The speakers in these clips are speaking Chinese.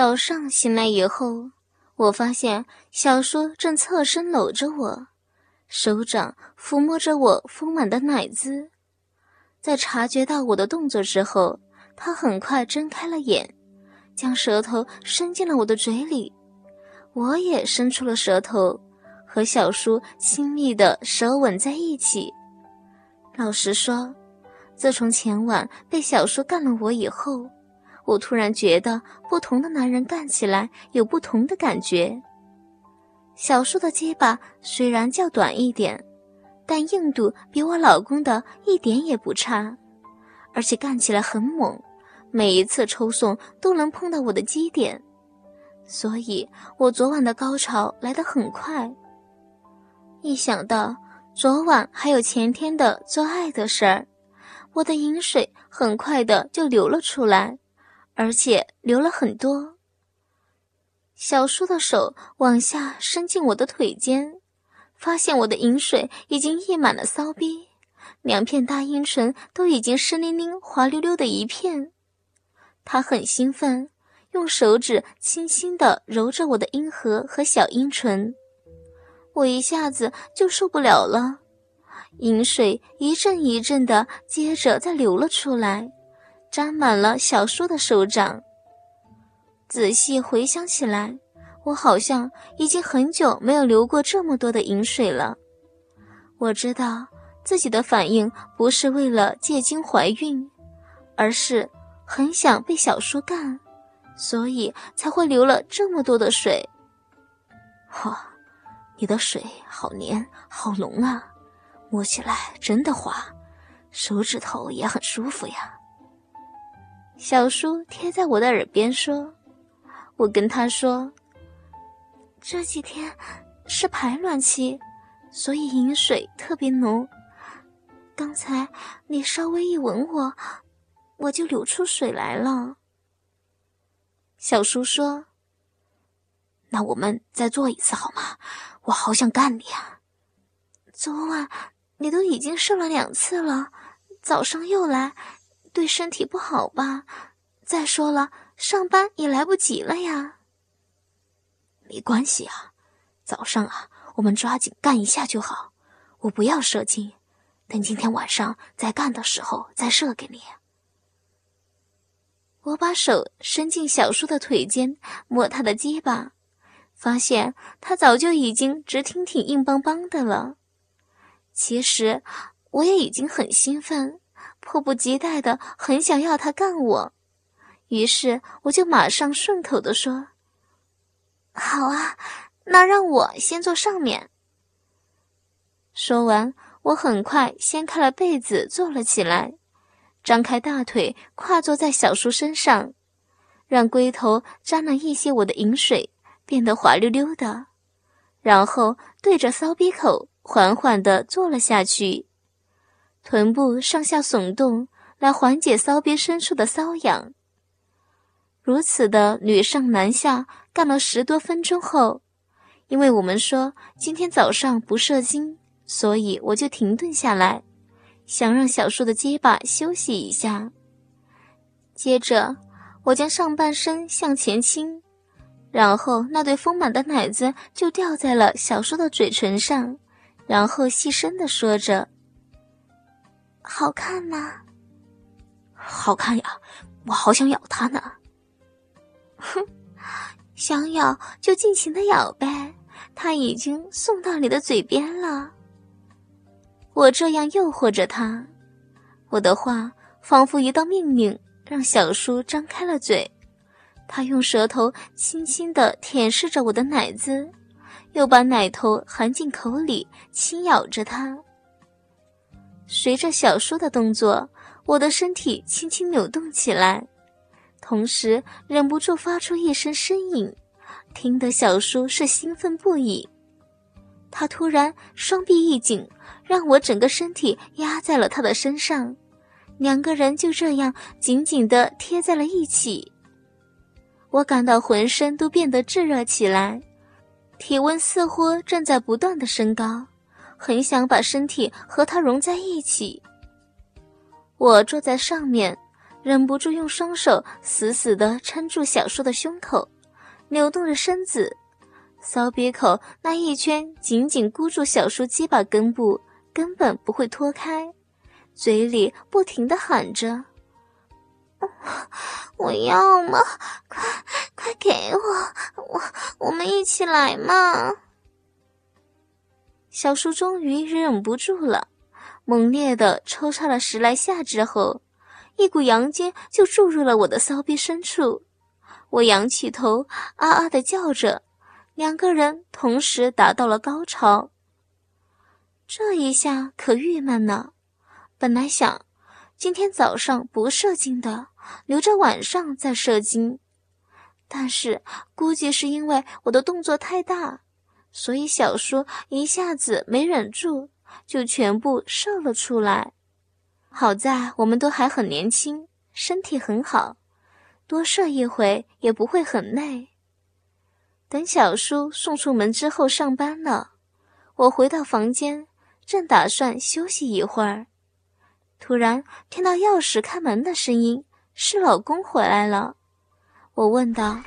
早上醒来以后，我发现小叔正侧身搂着我，手掌抚摸着我丰满的奶子。在察觉到我的动作之后，他很快睁开了眼，将舌头伸进了我的嘴里。我也伸出了舌头，和小叔亲密的舌吻在一起。老实说，自从前晚被小叔干了我以后。我突然觉得，不同的男人干起来有不同的感觉。小叔的结巴虽然较短一点，但硬度比我老公的一点也不差，而且干起来很猛，每一次抽送都能碰到我的基点，所以我昨晚的高潮来得很快。一想到昨晚还有前天的做爱的事儿，我的饮水很快的就流了出来。而且流了很多。小叔的手往下伸进我的腿间，发现我的饮水已经溢满了骚逼，两片大阴唇都已经湿淋淋、滑溜溜的一片。他很兴奋，用手指轻轻地揉着我的阴核和小阴唇，我一下子就受不了了，饮水一阵一阵的接着再流了出来。沾满了小叔的手掌。仔细回想起来，我好像已经很久没有流过这么多的饮水了。我知道自己的反应不是为了借精怀孕，而是很想被小叔干，所以才会流了这么多的水。哇，你的水好黏，好浓啊，摸起来真的滑，手指头也很舒服呀。小叔贴在我的耳边说：“我跟他说，这几天是排卵期，所以饮水特别浓。刚才你稍微一吻我，我就流出水来了。”小叔说：“那我们再做一次好吗？我好想干你啊！昨晚你都已经射了两次了，早上又来。”对身体不好吧？再说了，上班也来不及了呀。没关系啊，早上啊，我们抓紧干一下就好。我不要射精，等今天晚上再干的时候再射给你。我把手伸进小叔的腿间，摸他的鸡巴，发现他早就已经直挺挺、硬邦邦的了。其实我也已经很兴奋。迫不及待的很想要他干我，于是我就马上顺口的说：“好啊，那让我先坐上面。”说完，我很快掀开了被子坐了起来，张开大腿跨坐在小叔身上，让龟头沾了一些我的饮水，变得滑溜溜的，然后对着骚逼口缓缓的坐了下去。臀部上下耸动，来缓解骚逼深处的瘙痒。如此的女上男下干了十多分钟后，因为我们说今天早上不射精，所以我就停顿下来，想让小叔的结巴休息一下。接着，我将上半身向前倾，然后那对丰满的奶子就掉在了小叔的嘴唇上，然后细声的说着。好看吗？好看呀，我好想咬它呢。哼，想咬就尽情的咬呗，它已经送到你的嘴边了。我这样诱惑着他，我的话仿佛一道命令，让小叔张开了嘴。他用舌头轻轻的舔舐着我的奶子，又把奶头含进口里，轻咬着它。随着小叔的动作，我的身体轻轻扭动起来，同时忍不住发出一声呻吟，听得小叔是兴奋不已。他突然双臂一紧，让我整个身体压在了他的身上，两个人就这样紧紧地贴在了一起。我感到浑身都变得炙热起来，体温似乎正在不断的升高。很想把身体和他融在一起。我坐在上面，忍不住用双手死死地撑住小叔的胸口，扭动着身子，骚鼻口那一圈紧紧箍住小叔鸡巴根部，根本不会脱开，嘴里不停地喊着：“我要嘛，快快给我，我我们一起来嘛！”小叔终于忍不住了，猛烈的抽插了十来下之后。一股阳精就注入了我的骚逼深处，我仰起头，啊啊的叫着，两个人同时达到了高潮。这一下可郁闷了，本来想今天早上不射精的，留着晚上再射精，但是估计是因为我的动作太大，所以小叔一下子没忍住，就全部射了出来。好在我们都还很年轻，身体很好，多射一回也不会很累。等小叔送出门之后上班了，我回到房间，正打算休息一会儿，突然听到钥匙开门的声音，是老公回来了。我问道：“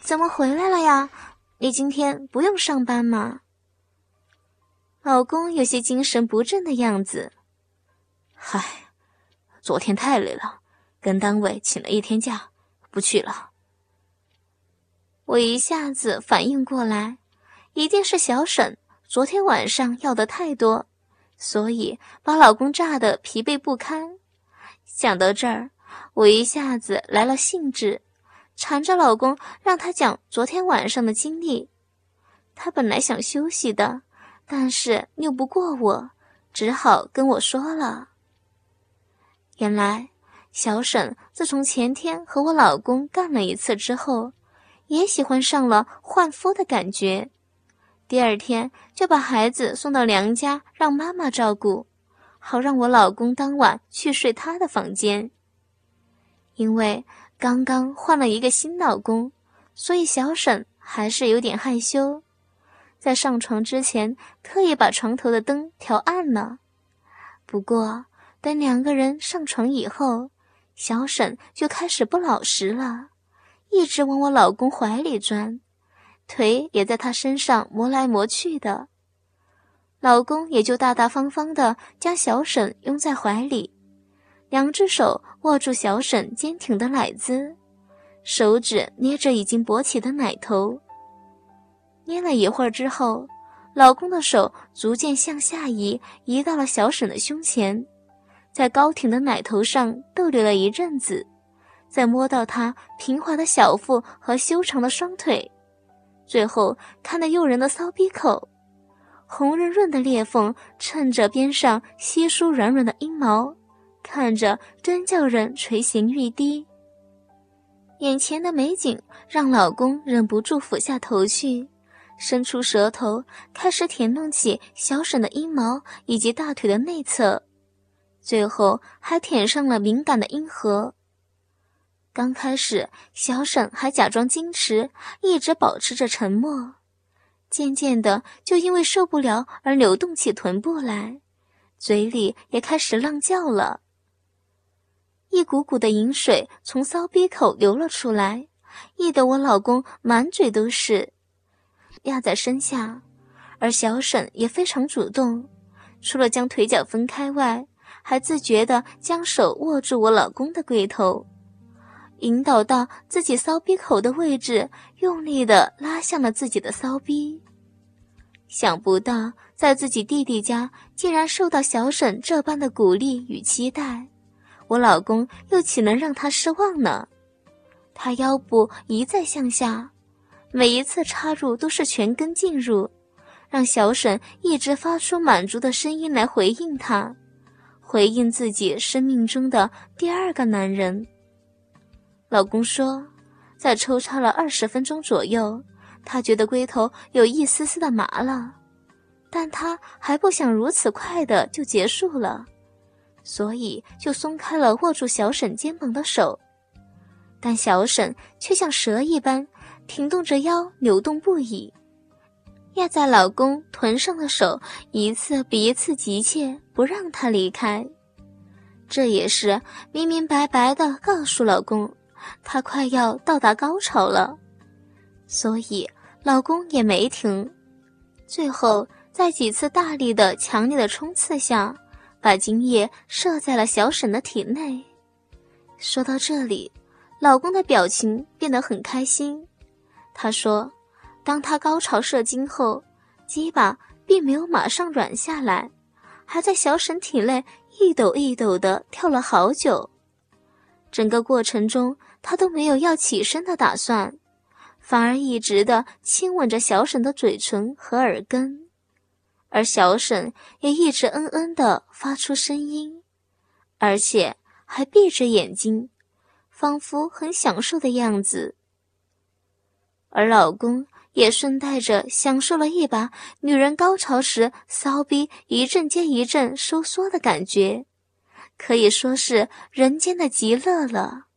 怎么回来了呀？你今天不用上班吗？”老公有些精神不振的样子。嗨，昨天太累了，跟单位请了一天假，不去了。我一下子反应过来，一定是小沈昨天晚上要的太多，所以把老公炸得疲惫不堪。想到这儿，我一下子来了兴致，缠着老公让他讲昨天晚上的经历。他本来想休息的，但是拗不过我，只好跟我说了。原来，小沈自从前天和我老公干了一次之后，也喜欢上了换夫的感觉。第二天就把孩子送到娘家，让妈妈照顾，好让我老公当晚去睡他的房间。因为刚刚换了一个新老公，所以小沈还是有点害羞，在上床之前特意把床头的灯调暗了。不过。等两个人上床以后，小沈就开始不老实了，一直往我老公怀里钻，腿也在他身上磨来磨去的。老公也就大大方方的将小沈拥在怀里，两只手握住小沈坚挺的奶子，手指捏着已经勃起的奶头。捏了一会儿之后，老公的手逐渐向下移，移到了小沈的胸前。在高挺的奶头上逗留了一阵子，再摸到她平滑的小腹和修长的双腿，最后看得诱人的骚逼口，红润润的裂缝衬着边上稀疏软软的阴毛，看着真叫人垂涎欲滴。眼前的美景让老公忍不住俯下头去，伸出舌头开始舔弄起小沈的阴毛以及大腿的内侧。最后还舔上了敏感的阴核。刚开始，小沈还假装矜持，一直保持着沉默。渐渐的，就因为受不了而扭动起臀部来，嘴里也开始浪叫了。一股股的饮水从骚逼口流了出来，溢得我老公满嘴都是，压在身下。而小沈也非常主动，除了将腿脚分开外。还自觉地将手握住我老公的龟头，引导到自己骚逼口的位置，用力地拉向了自己的骚逼。想不到在自己弟弟家竟然受到小沈这般的鼓励与期待，我老公又岂能让他失望呢？他腰部一再向下，每一次插入都是全根进入，让小沈一直发出满足的声音来回应他。回应自己生命中的第二个男人。老公说，在抽插了二十分钟左右，他觉得龟头有一丝丝的麻了，但他还不想如此快的就结束了，所以就松开了握住小沈肩膀的手，但小沈却像蛇一般停动着腰，扭动不已。压在老公臀上的手一次比一次急切，不让他离开。这也是明明白白的告诉老公，他快要到达高潮了，所以老公也没停。最后，在几次大力的、强烈的冲刺下，把精液射在了小沈的体内。说到这里，老公的表情变得很开心。他说：“当他高潮射精后，鸡巴并没有马上软下来，还在小沈体内。”一抖一抖的跳了好久，整个过程中他都没有要起身的打算，反而一直的亲吻着小沈的嘴唇和耳根，而小沈也一直嗯嗯的发出声音，而且还闭着眼睛，仿佛很享受的样子，而老公。也顺带着享受了一把女人高潮时骚逼一阵接一阵收缩的感觉，可以说是人间的极乐了。